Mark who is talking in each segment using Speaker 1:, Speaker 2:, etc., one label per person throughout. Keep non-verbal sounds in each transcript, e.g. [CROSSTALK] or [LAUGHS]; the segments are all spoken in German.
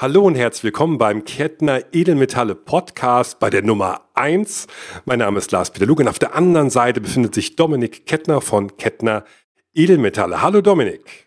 Speaker 1: Hallo und herzlich willkommen beim Kettner Edelmetalle Podcast bei der Nummer 1. Mein Name ist Lars Peter Lugan. Auf der anderen Seite befindet sich Dominik Kettner von Kettner Edelmetalle. Hallo Dominik.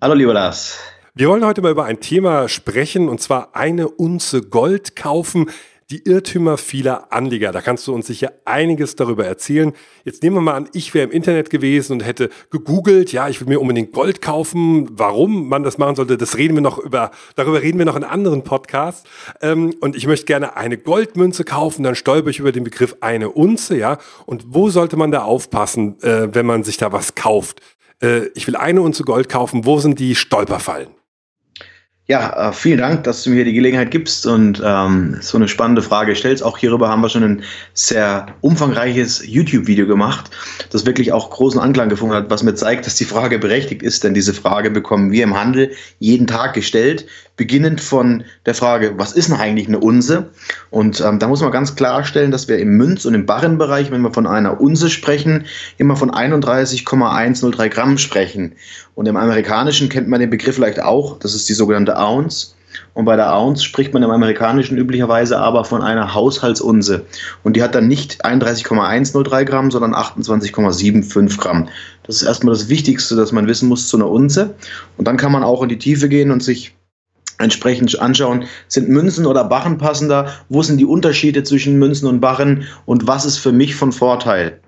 Speaker 2: Hallo lieber Lars.
Speaker 1: Wir wollen heute mal über ein Thema sprechen und zwar eine Unze Gold kaufen die Irrtümer vieler Anleger. Da kannst du uns sicher einiges darüber erzählen. Jetzt nehmen wir mal an, ich wäre im Internet gewesen und hätte gegoogelt, ja, ich will mir unbedingt Gold kaufen. Warum man das machen sollte, das reden wir noch über, darüber reden wir noch in anderen Podcasts. Ähm, und ich möchte gerne eine Goldmünze kaufen, dann stolper ich über den Begriff eine Unze, ja. Und wo sollte man da aufpassen, äh, wenn man sich da was kauft? Äh, ich will eine Unze Gold kaufen, wo sind die Stolperfallen?
Speaker 2: Ja, äh, vielen Dank, dass du mir die Gelegenheit gibst und ähm, so eine spannende Frage stellst. Auch hierüber haben wir schon ein sehr umfangreiches YouTube-Video gemacht, das wirklich auch großen Anklang gefunden hat, was mir zeigt, dass die Frage berechtigt ist, denn diese Frage bekommen wir im Handel jeden Tag gestellt, beginnend von der Frage, was ist denn eigentlich eine Unse? Und ähm, da muss man ganz klarstellen, dass wir im Münz- und im Barrenbereich, wenn wir von einer Unse sprechen, immer von 31,103 Gramm sprechen. Und im Amerikanischen kennt man den Begriff vielleicht auch, das ist die sogenannte Ounce. Und bei der Ounce spricht man im Amerikanischen üblicherweise aber von einer Haushaltsunse. Und die hat dann nicht 31,103 Gramm, sondern 28,75 Gramm. Das ist erstmal das Wichtigste, dass man wissen muss zu einer Unze. Und dann kann man auch in die Tiefe gehen und sich entsprechend anschauen, sind Münzen oder Barren passender, wo sind die Unterschiede zwischen Münzen und Barren und was ist für mich von Vorteil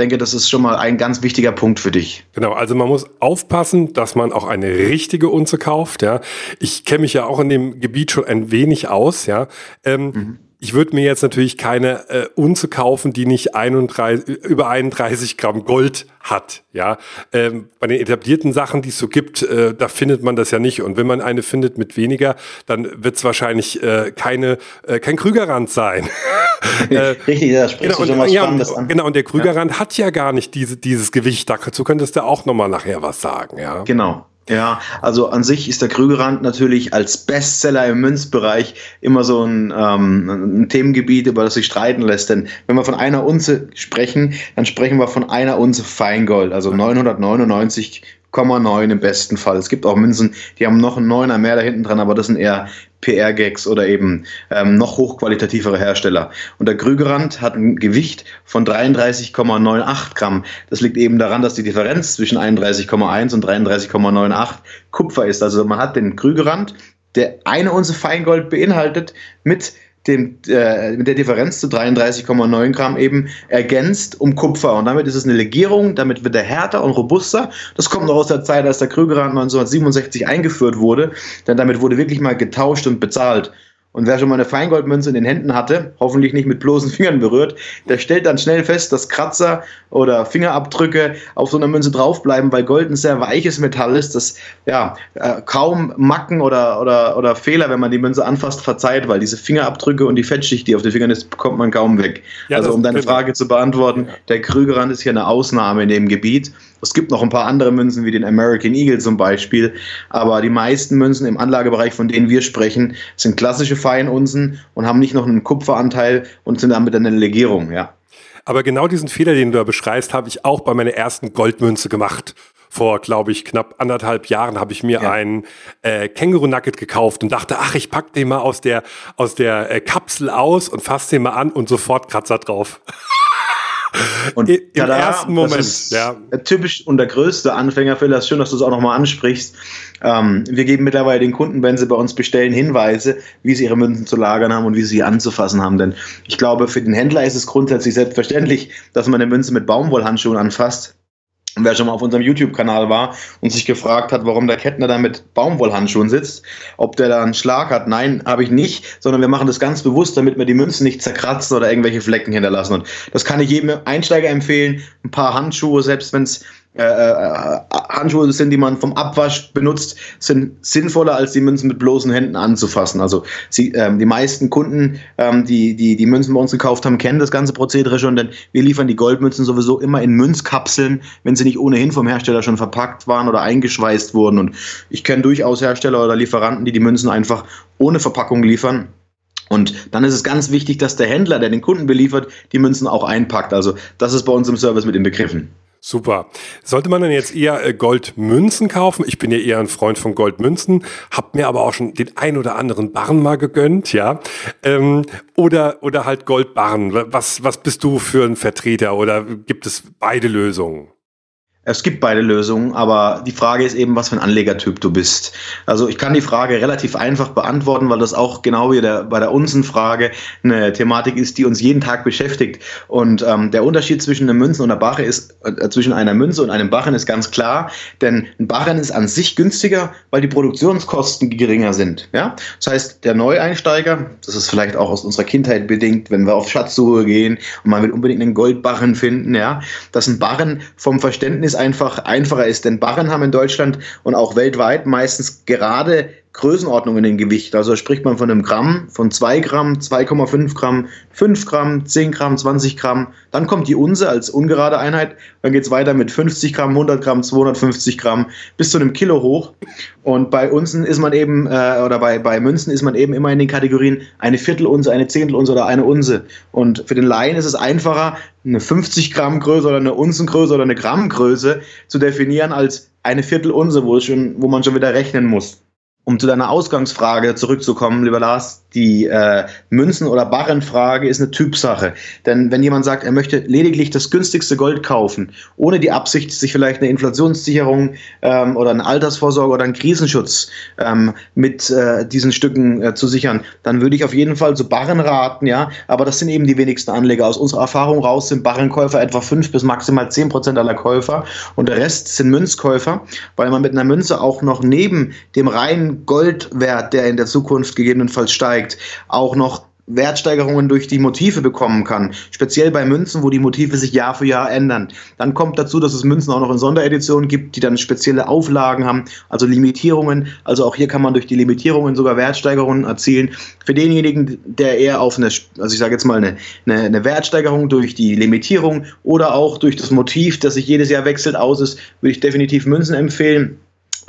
Speaker 2: denke, das ist schon mal ein ganz wichtiger Punkt für dich.
Speaker 1: Genau, also man muss aufpassen, dass man auch eine richtige Unze kauft. Ja, ich kenne mich ja auch in dem Gebiet schon ein wenig aus. Ja, ähm, mhm ich würde mir jetzt natürlich keine äh, Unze kaufen, die nicht 31, über 31 Gramm Gold hat. Ja, ähm, bei den etablierten Sachen, die es so gibt, äh, da findet man das ja nicht. Und wenn man eine findet mit weniger, dann wird es wahrscheinlich äh, keine äh, kein Krügerrand sein. [LAUGHS]
Speaker 2: äh, Richtig, da sprichst genau, du schon was
Speaker 1: ja, Spannendes an. Genau, und der Krügerrand ja. hat ja gar nicht diese, dieses Gewicht. Dazu könntest du auch nochmal nachher was sagen. Ja,
Speaker 2: genau. Ja, also an sich ist der Krügerrand natürlich als Bestseller im Münzbereich immer so ein, ähm, ein Themengebiet, über das sich streiten lässt. Denn wenn wir von einer Unze sprechen, dann sprechen wir von einer Unze Feingold, also 999 9 im besten Fall. Es gibt auch Münzen, die haben noch einen Neuner mehr da hinten dran, aber das sind eher PR-Gags oder eben ähm, noch hochqualitativere Hersteller. Und der Krügerrand hat ein Gewicht von 33,98 Gramm. Das liegt eben daran, dass die Differenz zwischen 31,1 und 33,98 Kupfer ist. Also man hat den Krügerrand, der eine Unze Feingold beinhaltet, mit dem, äh, mit der Differenz zu 33,9 Gramm eben ergänzt um Kupfer. Und damit ist es eine Legierung, damit wird er härter und robuster. Das kommt noch aus der Zeit, als der Krügerrand 1967 eingeführt wurde, denn damit wurde wirklich mal getauscht und bezahlt. Und wer schon mal eine Feingoldmünze in den Händen hatte, hoffentlich nicht mit bloßen Fingern berührt, der stellt dann schnell fest, dass Kratzer oder Fingerabdrücke auf so einer Münze draufbleiben, weil Gold ein sehr weiches Metall ist, das ja äh, kaum Macken oder, oder, oder Fehler, wenn man die Münze anfasst, verzeiht, weil diese Fingerabdrücke und die Fettschicht, die auf den Fingern ist, bekommt man kaum weg. Ja, also um deine Frage zu beantworten, der Krügerrand ist hier eine Ausnahme in dem Gebiet. Es gibt noch ein paar andere Münzen, wie den American Eagle zum Beispiel, aber die meisten Münzen im Anlagebereich, von denen wir sprechen, sind klassische Feinunzen und haben nicht noch einen Kupferanteil und sind damit eine Legierung, ja.
Speaker 1: Aber genau diesen Fehler, den du da beschreibst, habe ich auch bei meiner ersten Goldmünze gemacht. Vor, glaube ich, knapp anderthalb Jahren habe ich mir ja. einen äh, Känguru-Nugget gekauft und dachte, ach, ich pack den mal aus der, aus der äh, Kapsel aus und fasse den mal an und sofort Kratzer drauf.
Speaker 2: Und Im tada, ersten Moment, ja. Typisch und der größte Anfängerfehler ist schön, dass du es auch nochmal ansprichst. Ähm, wir geben mittlerweile den Kunden, wenn sie bei uns bestellen, Hinweise, wie sie ihre Münzen zu lagern haben und wie sie sie anzufassen haben. Denn ich glaube, für den Händler ist es grundsätzlich selbstverständlich, dass man eine Münze mit Baumwollhandschuhen anfasst. Und wer schon mal auf unserem YouTube-Kanal war und sich gefragt hat, warum der Kettner da mit Baumwollhandschuhen sitzt, ob der da einen Schlag hat, nein, habe ich nicht, sondern wir machen das ganz bewusst, damit wir die Münzen nicht zerkratzen oder irgendwelche Flecken hinterlassen. Und das kann ich jedem Einsteiger empfehlen. Ein paar Handschuhe, selbst wenn es äh, äh, Handschuhe sind, die man vom Abwasch benutzt, sind sinnvoller, als die Münzen mit bloßen Händen anzufassen. Also sie, ähm, die meisten Kunden, ähm, die, die die Münzen bei uns gekauft haben, kennen das ganze Prozedere schon, denn wir liefern die Goldmünzen sowieso immer in Münzkapseln, wenn sie nicht ohnehin vom Hersteller schon verpackt waren oder eingeschweißt wurden. Und ich kenne durchaus Hersteller oder Lieferanten, die die Münzen einfach ohne Verpackung liefern. Und dann ist es ganz wichtig, dass der Händler, der den Kunden beliefert, die Münzen auch einpackt. Also das ist bei uns im Service mit inbegriffen.
Speaker 1: Super. Sollte man dann jetzt eher äh, Goldmünzen kaufen? Ich bin ja eher ein Freund von Goldmünzen, hab mir aber auch schon den ein oder anderen Barren mal gegönnt, ja. Ähm, oder, oder halt Goldbarren. Was, was bist du für ein Vertreter oder gibt es beide Lösungen?
Speaker 2: Es gibt beide Lösungen, aber die Frage ist eben, was für ein Anlegertyp du bist. Also ich kann die Frage relativ einfach beantworten, weil das auch genau wie der, bei der Unsenfrage eine Thematik ist, die uns jeden Tag beschäftigt. Und ähm, der Unterschied zwischen einer Münze und einer Barre ist, äh, zwischen einer Münze und einem Barren ist ganz klar, denn ein Barren ist an sich günstiger, weil die Produktionskosten geringer sind. Ja? Das heißt, der Neueinsteiger, das ist vielleicht auch aus unserer Kindheit bedingt, wenn wir auf Schatzsuche gehen und man will unbedingt einen Goldbarren finden, ja, dass ein Barren vom Verständnis einfach einfacher ist. Denn Barren haben in Deutschland und auch weltweit meistens gerade Größenordnungen in Gewicht. Also spricht man von einem Gramm, von 2 Gramm, 2,5 Gramm, 5 Gramm, 10 Gramm, 20 Gramm. Dann kommt die Unse als ungerade Einheit. Dann geht es weiter mit 50 Gramm, 100 Gramm, 250 Gramm bis zu einem Kilo hoch. Und bei Unzen ist man eben, äh, oder bei, bei Münzen ist man eben immer in den Kategorien eine Viertelunse, eine Zehntelunse oder eine Unse. Und für den Laien ist es einfacher, eine 50 Gramm Größe oder eine Unzengröße oder eine Grammgröße zu definieren als eine Viertelunse, wo, schon, wo man schon wieder rechnen muss um zu deiner Ausgangsfrage zurückzukommen, lieber Lars, die äh, Münzen- oder Barrenfrage ist eine Typsache. Denn wenn jemand sagt, er möchte lediglich das günstigste Gold kaufen, ohne die Absicht, sich vielleicht eine Inflationssicherung ähm, oder eine Altersvorsorge oder einen Krisenschutz ähm, mit äh, diesen Stücken äh, zu sichern, dann würde ich auf jeden Fall zu Barren raten, ja. Aber das sind eben die wenigsten Anleger. Aus unserer Erfahrung raus sind Barrenkäufer etwa fünf bis maximal zehn Prozent aller Käufer und der Rest sind Münzkäufer, weil man mit einer Münze auch noch neben dem reinen Goldwert, der in der Zukunft gegebenenfalls steigt, auch noch Wertsteigerungen durch die Motive bekommen kann. Speziell bei Münzen, wo die Motive sich Jahr für Jahr ändern. Dann kommt dazu, dass es Münzen auch noch in Sondereditionen gibt, die dann spezielle Auflagen haben, also Limitierungen. Also auch hier kann man durch die Limitierungen sogar Wertsteigerungen erzielen. Für denjenigen, der eher auf eine, also ich sage jetzt mal eine, eine, eine Wertsteigerung durch die Limitierung oder auch durch das Motiv, das sich jedes Jahr wechselt aus ist, würde ich definitiv Münzen empfehlen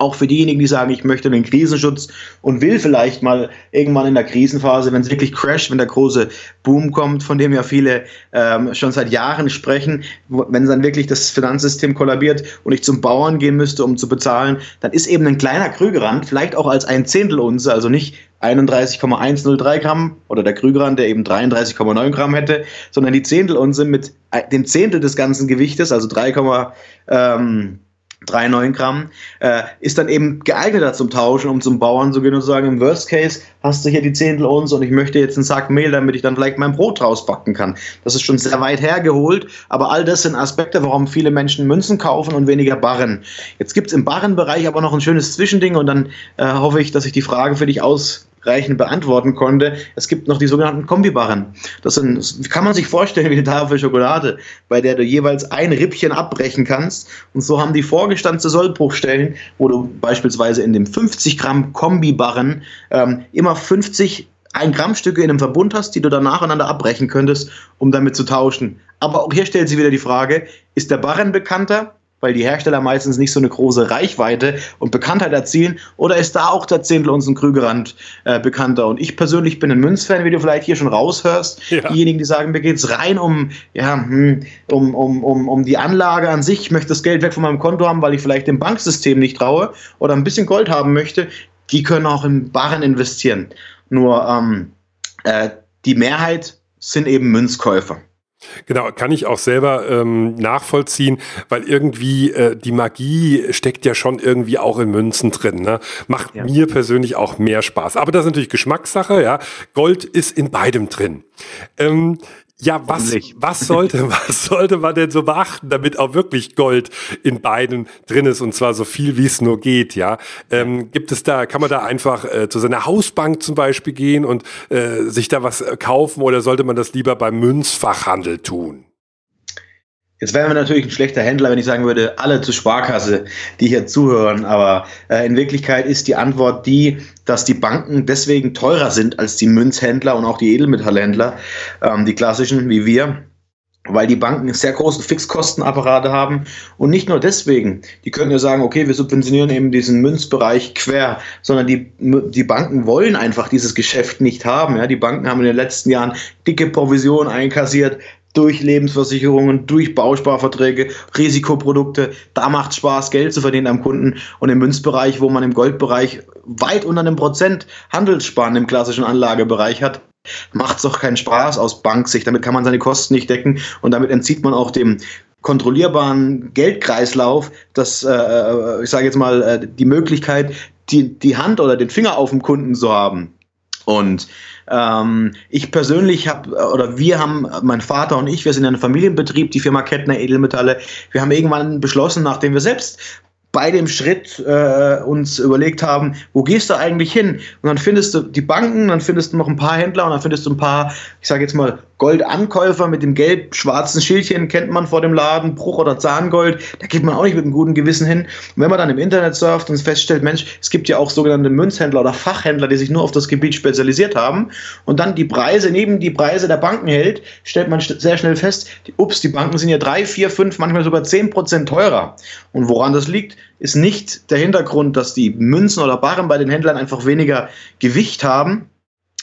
Speaker 2: auch für diejenigen, die sagen, ich möchte den Krisenschutz und will vielleicht mal irgendwann in der Krisenphase, wenn es wirklich crasht, wenn der große Boom kommt, von dem ja viele ähm, schon seit Jahren sprechen, wenn dann wirklich das Finanzsystem kollabiert und ich zum Bauern gehen müsste, um zu bezahlen, dann ist eben ein kleiner Krügerrand, vielleicht auch als ein Zehntel Unze, also nicht 31,103 Gramm oder der Krügerrand, der eben 33,9 Gramm hätte, sondern die Zehntelunze mit dem Zehntel des ganzen Gewichtes, also 3, ähm, 3,9 Gramm, äh, ist dann eben geeigneter zum Tauschen, um zum Bauern zu gehen und zu sagen, im Worst Case hast du hier die Zehntel uns und ich möchte jetzt einen Sack Mehl, damit ich dann vielleicht mein Brot rausbacken kann. Das ist schon sehr weit hergeholt, aber all das sind Aspekte, warum viele Menschen Münzen kaufen und weniger Barren. Jetzt gibt's im Barrenbereich aber noch ein schönes Zwischending und dann äh, hoffe ich, dass ich die Frage für dich aus reichend beantworten konnte. Es gibt noch die sogenannten Kombibarren. Das sind, kann man sich vorstellen wie eine Tafel Schokolade, bei der du jeweils ein Rippchen abbrechen kannst. Und so haben die vorgestanzte Sollbruchstellen, wo du beispielsweise in dem 50 Gramm Kombibarren ähm, immer 50 ein Gramm Stücke in einem Verbund hast, die du dann nacheinander abbrechen könntest, um damit zu tauschen. Aber auch hier stellt sich wieder die Frage, ist der Barren bekannter weil die Hersteller meistens nicht so eine große Reichweite und Bekanntheit erzielen? Oder ist da auch der Zehntel und ein Krügerrand äh, bekannter? Und ich persönlich bin ein Münzfan, wie du vielleicht hier schon raushörst. Ja. Diejenigen, die sagen, mir geht es rein um, ja, hm, um, um, um, um die Anlage an sich. Ich möchte das Geld weg von meinem Konto haben, weil ich vielleicht dem Banksystem nicht traue oder ein bisschen Gold haben möchte. Die können auch in Barren investieren. Nur ähm, äh, die Mehrheit sind eben Münzkäufer.
Speaker 1: Genau, kann ich auch selber ähm, nachvollziehen, weil irgendwie äh, die Magie steckt ja schon irgendwie auch in Münzen drin. Ne? Macht ja. mir persönlich auch mehr Spaß. Aber das ist natürlich Geschmackssache, ja. Gold ist in beidem drin. Ähm, ja, was, was sollte, [LAUGHS] was sollte man denn so beachten, damit auch wirklich Gold in beiden drin ist und zwar so viel wie es nur geht, ja? Ähm, gibt es da, kann man da einfach äh, zu seiner Hausbank zum Beispiel gehen und äh, sich da was äh, kaufen oder sollte man das lieber beim Münzfachhandel tun?
Speaker 2: Jetzt wären wir natürlich ein schlechter Händler, wenn ich sagen würde, alle zur Sparkasse, die hier zuhören. Aber äh, in Wirklichkeit ist die Antwort die, dass die Banken deswegen teurer sind als die Münzhändler und auch die Edelmetallhändler, ähm, die klassischen wie wir weil die Banken sehr große Fixkostenapparate haben und nicht nur deswegen. Die können ja sagen, okay, wir subventionieren eben diesen Münzbereich quer, sondern die, die Banken wollen einfach dieses Geschäft nicht haben. Ja, die Banken haben in den letzten Jahren dicke Provisionen einkassiert, durch Lebensversicherungen, durch Bausparverträge, Risikoprodukte. Da macht Spaß, Geld zu verdienen am Kunden. Und im Münzbereich, wo man im Goldbereich weit unter einem Prozent Handelssparen im klassischen Anlagebereich hat, macht es doch keinen Spaß aus Banksicht. Damit kann man seine Kosten nicht decken und damit entzieht man auch dem kontrollierbaren Geldkreislauf, das, äh, äh ich sage jetzt mal, äh, die Möglichkeit, die, die Hand oder den Finger auf dem Kunden zu haben. Und ähm, ich persönlich habe, oder wir haben, mein Vater und ich, wir sind ein Familienbetrieb, die Firma Kettner Edelmetalle. Wir haben irgendwann beschlossen, nachdem wir selbst bei dem Schritt äh, uns überlegt haben, wo gehst du eigentlich hin? Und dann findest du die Banken, dann findest du noch ein paar Händler und dann findest du ein paar, ich sage jetzt mal, Goldankäufer mit dem gelb-schwarzen Schildchen, kennt man vor dem Laden, Bruch- oder Zahngold, da geht man auch nicht mit einem guten Gewissen hin. Und wenn man dann im Internet surft und feststellt, Mensch, es gibt ja auch sogenannte Münzhändler oder Fachhändler, die sich nur auf das Gebiet spezialisiert haben und dann die Preise neben die Preise der Banken hält, stellt man sehr schnell fest, die, ups, die Banken sind ja drei, vier, fünf, manchmal sogar zehn Prozent teurer. Und woran das liegt, ist nicht der Hintergrund, dass die Münzen oder Barren bei den Händlern einfach weniger Gewicht haben,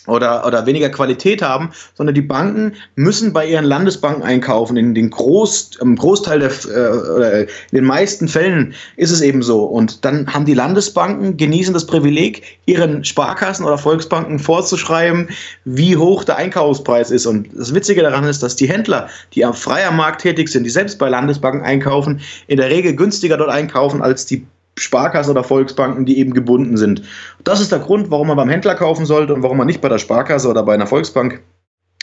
Speaker 2: oder, oder weniger Qualität haben, sondern die Banken müssen bei ihren Landesbanken einkaufen. In den Groß, im Großteil der, äh, in den meisten Fällen ist es eben so. Und dann haben die Landesbanken genießen das Privileg, ihren Sparkassen oder Volksbanken vorzuschreiben, wie hoch der Einkaufspreis ist. Und das Witzige daran ist, dass die Händler, die am freier Markt tätig sind, die selbst bei Landesbanken einkaufen, in der Regel günstiger dort einkaufen als die Sparkassen oder Volksbanken, die eben gebunden sind. Das ist der Grund, warum man beim Händler kaufen sollte und warum man nicht bei der Sparkasse oder bei einer Volksbank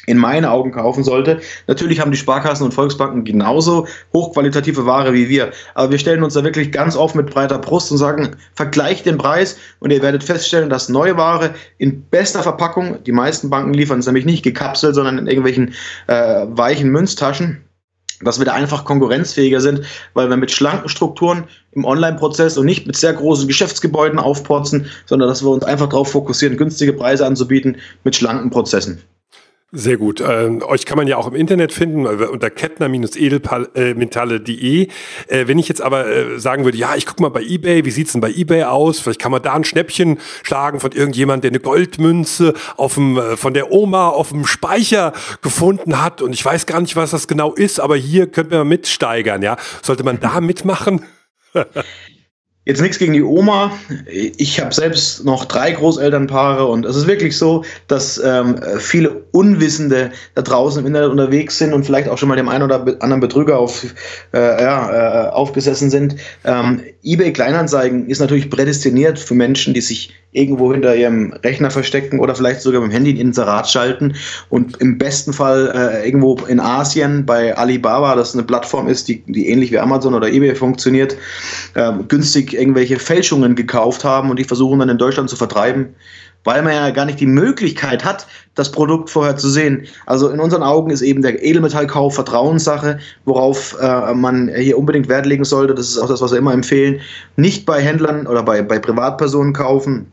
Speaker 2: in meinen Augen kaufen sollte. Natürlich haben die Sparkassen und Volksbanken genauso hochqualitative Ware wie wir, aber wir stellen uns da wirklich ganz oft mit breiter Brust und sagen, vergleicht den Preis und ihr werdet feststellen, dass neue Ware in bester Verpackung, die meisten Banken liefern es nämlich nicht gekapselt, sondern in irgendwelchen äh, weichen Münztaschen, dass wir da einfach konkurrenzfähiger sind, weil wir mit schlanken Strukturen im Online-Prozess und nicht mit sehr großen Geschäftsgebäuden aufporzen, sondern dass wir uns einfach darauf fokussieren, günstige Preise anzubieten mit schlanken Prozessen.
Speaker 1: Sehr gut. Ähm, euch kann man ja auch im Internet finden, äh, unter kettner-edelmetalle.de. Äh, wenn ich jetzt aber äh, sagen würde, ja, ich gucke mal bei Ebay, wie sieht's denn bei Ebay aus? Vielleicht kann man da ein Schnäppchen schlagen von irgendjemand, der eine Goldmünze auf dem, äh, von der Oma auf dem Speicher gefunden hat. Und ich weiß gar nicht, was das genau ist, aber hier könnte man mitsteigern, ja. Sollte man da [LAUGHS] mitmachen? [LAUGHS]
Speaker 2: Jetzt nichts gegen die Oma. Ich habe selbst noch drei Großelternpaare und es ist wirklich so, dass ähm, viele Unwissende da draußen im Internet unterwegs sind und vielleicht auch schon mal dem einen oder anderen Betrüger auf, äh, ja, äh, aufgesessen sind. Ähm, eBay Kleinanzeigen ist natürlich prädestiniert für Menschen, die sich irgendwo hinter ihrem Rechner verstecken oder vielleicht sogar beim Handy ein Inserat schalten und im besten Fall äh, irgendwo in Asien bei Alibaba, das eine Plattform ist, die, die ähnlich wie Amazon oder eBay funktioniert, äh, irgendwelche Fälschungen gekauft haben und die versuchen dann in Deutschland zu vertreiben weil man ja gar nicht die Möglichkeit hat, das Produkt vorher zu sehen. Also in unseren Augen ist eben der Edelmetallkauf Vertrauenssache, worauf äh, man hier unbedingt Wert legen sollte. Das ist auch das, was wir immer empfehlen. Nicht bei Händlern oder bei, bei Privatpersonen kaufen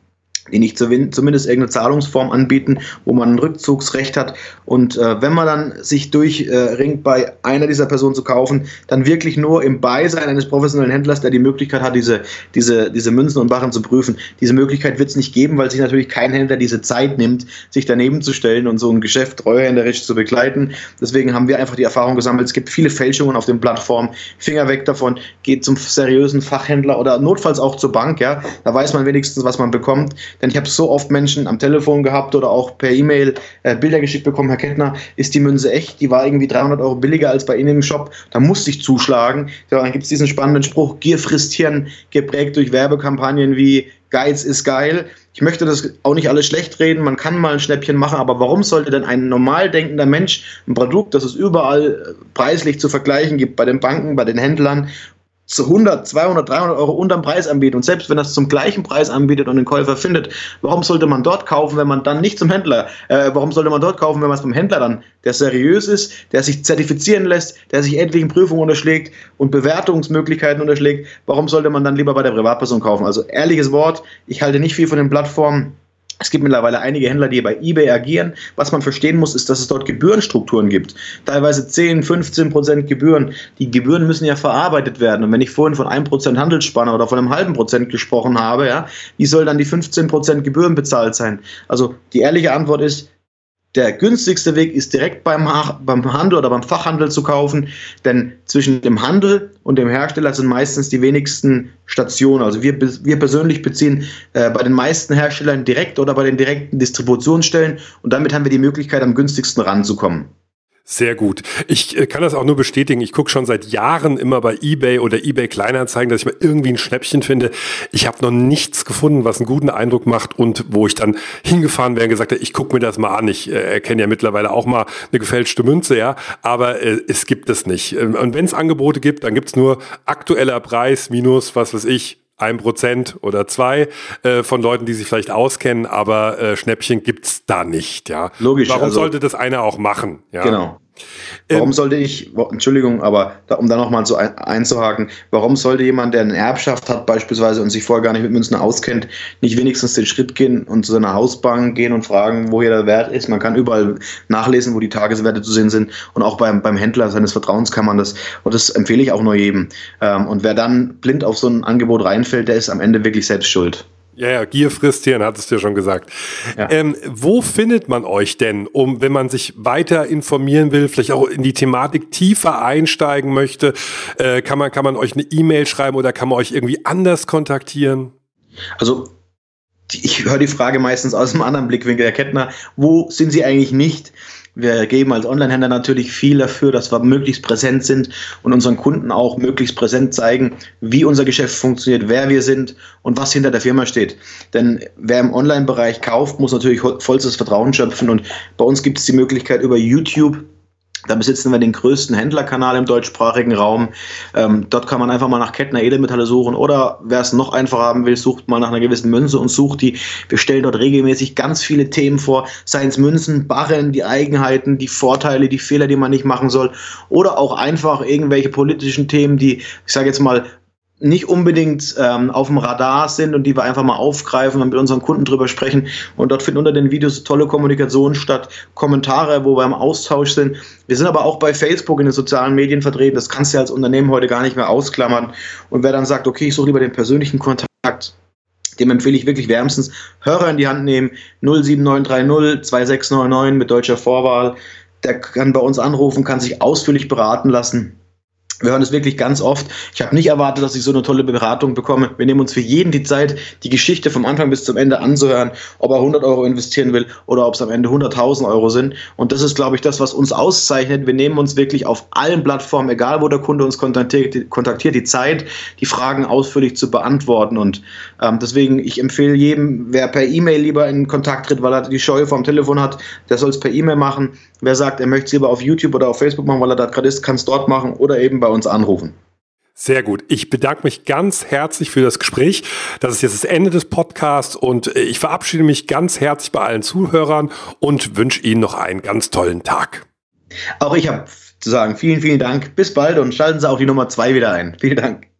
Speaker 2: die nicht zumindest irgendeine Zahlungsform anbieten, wo man ein Rückzugsrecht hat. Und äh, wenn man dann sich durchringt, äh, bei einer dieser Personen zu kaufen, dann wirklich nur im Beisein eines professionellen Händlers, der die Möglichkeit hat, diese, diese, diese Münzen und Barren zu prüfen. Diese Möglichkeit wird es nicht geben, weil sich natürlich kein Händler diese Zeit nimmt, sich daneben zu stellen und so ein Geschäft treuhänderisch zu begleiten. Deswegen haben wir einfach die Erfahrung gesammelt, es gibt viele Fälschungen auf den Plattformen. Finger weg davon, geht zum seriösen Fachhändler oder notfalls auch zur Bank. Ja, Da weiß man wenigstens, was man bekommt. Denn ich habe so oft Menschen am Telefon gehabt oder auch per E-Mail äh, Bilder geschickt bekommen, Herr Kettner, ist die Münze echt? Die war irgendwie 300 Euro billiger als bei Ihnen im Shop. Da musste ich zuschlagen. Ja, dann gibt es diesen spannenden Spruch, Gier frisst Hirn, geprägt durch Werbekampagnen wie Geiz ist geil. Ich möchte das auch nicht alles schlecht reden. Man kann mal ein Schnäppchen machen, aber warum sollte denn ein normal denkender Mensch ein Produkt, das es überall preislich zu vergleichen gibt, bei den Banken, bei den Händlern zu 100, 200, 300 Euro unterm Preis anbietet und selbst wenn das zum gleichen Preis anbietet und den Käufer findet, warum sollte man dort kaufen, wenn man dann nicht zum Händler, äh, warum sollte man dort kaufen, wenn man es beim Händler dann, der seriös ist, der sich zertifizieren lässt, der sich etlichen Prüfungen unterschlägt und Bewertungsmöglichkeiten unterschlägt, warum sollte man dann lieber bei der Privatperson kaufen? Also ehrliches Wort, ich halte nicht viel von den Plattformen, es gibt mittlerweile einige Händler, die bei eBay agieren. Was man verstehen muss, ist, dass es dort Gebührenstrukturen gibt. Teilweise 10, 15 Prozent Gebühren. Die Gebühren müssen ja verarbeitet werden. Und wenn ich vorhin von 1 Prozent Handelsspanne oder von einem halben Prozent gesprochen habe, ja, wie soll dann die 15 Prozent Gebühren bezahlt sein? Also die ehrliche Antwort ist, Der günstigste Weg ist direkt beim, beim Handel oder beim Fachhandel zu kaufen, denn zwischen dem Handel und dem Hersteller sind meistens die wenigsten Stationen. Also wir, wir persönlich beziehen äh, bei den meisten Herstellern direkt oder bei den direkten Distributionsstellen und damit haben wir die Möglichkeit, am günstigsten ranzukommen.
Speaker 1: Sehr gut. Ich äh, kann das auch nur bestätigen. Ich gucke schon seit Jahren immer bei eBay oder eBay Kleinanzeigen, dass ich mal irgendwie ein Schnäppchen finde. Ich habe noch nichts gefunden, was einen guten Eindruck macht und wo ich dann hingefahren wäre und gesagt habe, ich gucke mir das mal an. Ich äh, erkenne ja mittlerweile auch mal eine gefälschte Münze, ja, aber äh, es gibt es nicht. Ähm, und wenn es Angebote gibt, dann gibt es nur aktueller Preis minus, was weiß ich, ein Prozent oder zwei äh, von Leuten, die sich vielleicht auskennen, aber äh, Schnäppchen gibt's da nicht, ja.
Speaker 2: Logisch.
Speaker 1: Warum also, sollte das einer auch machen? Ja?
Speaker 2: Genau. Warum ähm, sollte ich, Entschuldigung, aber da, um da nochmal so ein, einzuhaken, warum sollte jemand, der eine Erbschaft hat beispielsweise und sich vorher gar nicht mit Münzen auskennt, nicht wenigstens den Schritt gehen und zu seiner Hausbank gehen und fragen, wo hier der Wert ist? Man kann überall nachlesen, wo die Tageswerte zu sehen sind und auch beim, beim Händler seines Vertrauens kann man das und das empfehle ich auch nur jedem. Ähm, und wer dann blind auf so ein Angebot reinfällt, der ist am Ende wirklich selbst schuld.
Speaker 1: Ja, ja, Gier frisst Hirn, hattest du ja schon gesagt. Ja. Ähm, wo findet man euch denn, um, wenn man sich weiter informieren will, vielleicht auch in die Thematik tiefer einsteigen möchte, äh, kann man, kann man euch eine E-Mail schreiben oder kann man euch irgendwie anders kontaktieren?
Speaker 2: Also, ich höre die Frage meistens aus einem anderen Blickwinkel, Herr Kettner. Wo sind Sie eigentlich nicht? Wir geben als Online-Händler natürlich viel dafür, dass wir möglichst präsent sind und unseren Kunden auch möglichst präsent zeigen, wie unser Geschäft funktioniert, wer wir sind und was hinter der Firma steht. Denn wer im Online-Bereich kauft, muss natürlich vollstes Vertrauen schöpfen und bei uns gibt es die Möglichkeit über YouTube da besitzen wir den größten Händlerkanal im deutschsprachigen Raum. Ähm, dort kann man einfach mal nach Kettner Edelmetalle suchen oder wer es noch einfacher haben will, sucht mal nach einer gewissen Münze und sucht die. Wir stellen dort regelmäßig ganz viele Themen vor, seien es Münzen, Barren, die Eigenheiten, die Vorteile, die Fehler, die man nicht machen soll oder auch einfach irgendwelche politischen Themen, die, ich sage jetzt mal, nicht unbedingt ähm, auf dem Radar sind und die wir einfach mal aufgreifen und mit unseren Kunden drüber sprechen. Und dort finden unter den Videos tolle Kommunikation statt, Kommentare, wo wir im Austausch sind. Wir sind aber auch bei Facebook in den sozialen Medien vertreten. Das kannst du ja als Unternehmen heute gar nicht mehr ausklammern. Und wer dann sagt, okay, ich suche lieber den persönlichen Kontakt, dem empfehle ich wirklich wärmstens Hörer in die Hand nehmen. 07930 2699 mit deutscher Vorwahl. Der kann bei uns anrufen, kann sich ausführlich beraten lassen wir hören es wirklich ganz oft. Ich habe nicht erwartet, dass ich so eine tolle Beratung bekomme. Wir nehmen uns für jeden die Zeit, die Geschichte vom Anfang bis zum Ende anzuhören, ob er 100 Euro investieren will oder ob es am Ende 100.000 Euro sind. Und das ist, glaube ich, das, was uns auszeichnet. Wir nehmen uns wirklich auf allen Plattformen, egal wo der Kunde uns kontaktiert, kontaktiert die Zeit, die Fragen ausführlich zu beantworten. Und ähm, deswegen, ich empfehle jedem, wer per E-Mail lieber in Kontakt tritt, weil er die Scheue vom Telefon hat, der soll es per E-Mail machen. Wer sagt, er möchte es lieber auf YouTube oder auf Facebook machen, weil er da gerade ist, kann es dort machen oder eben bei uns anrufen.
Speaker 1: Sehr gut. Ich bedanke mich ganz herzlich für das Gespräch. Das ist jetzt das Ende des Podcasts und ich verabschiede mich ganz herzlich bei allen Zuhörern und wünsche Ihnen noch einen ganz tollen Tag.
Speaker 2: Auch ich habe zu sagen, vielen, vielen Dank. Bis bald und schalten Sie auch die Nummer zwei wieder ein. Vielen Dank.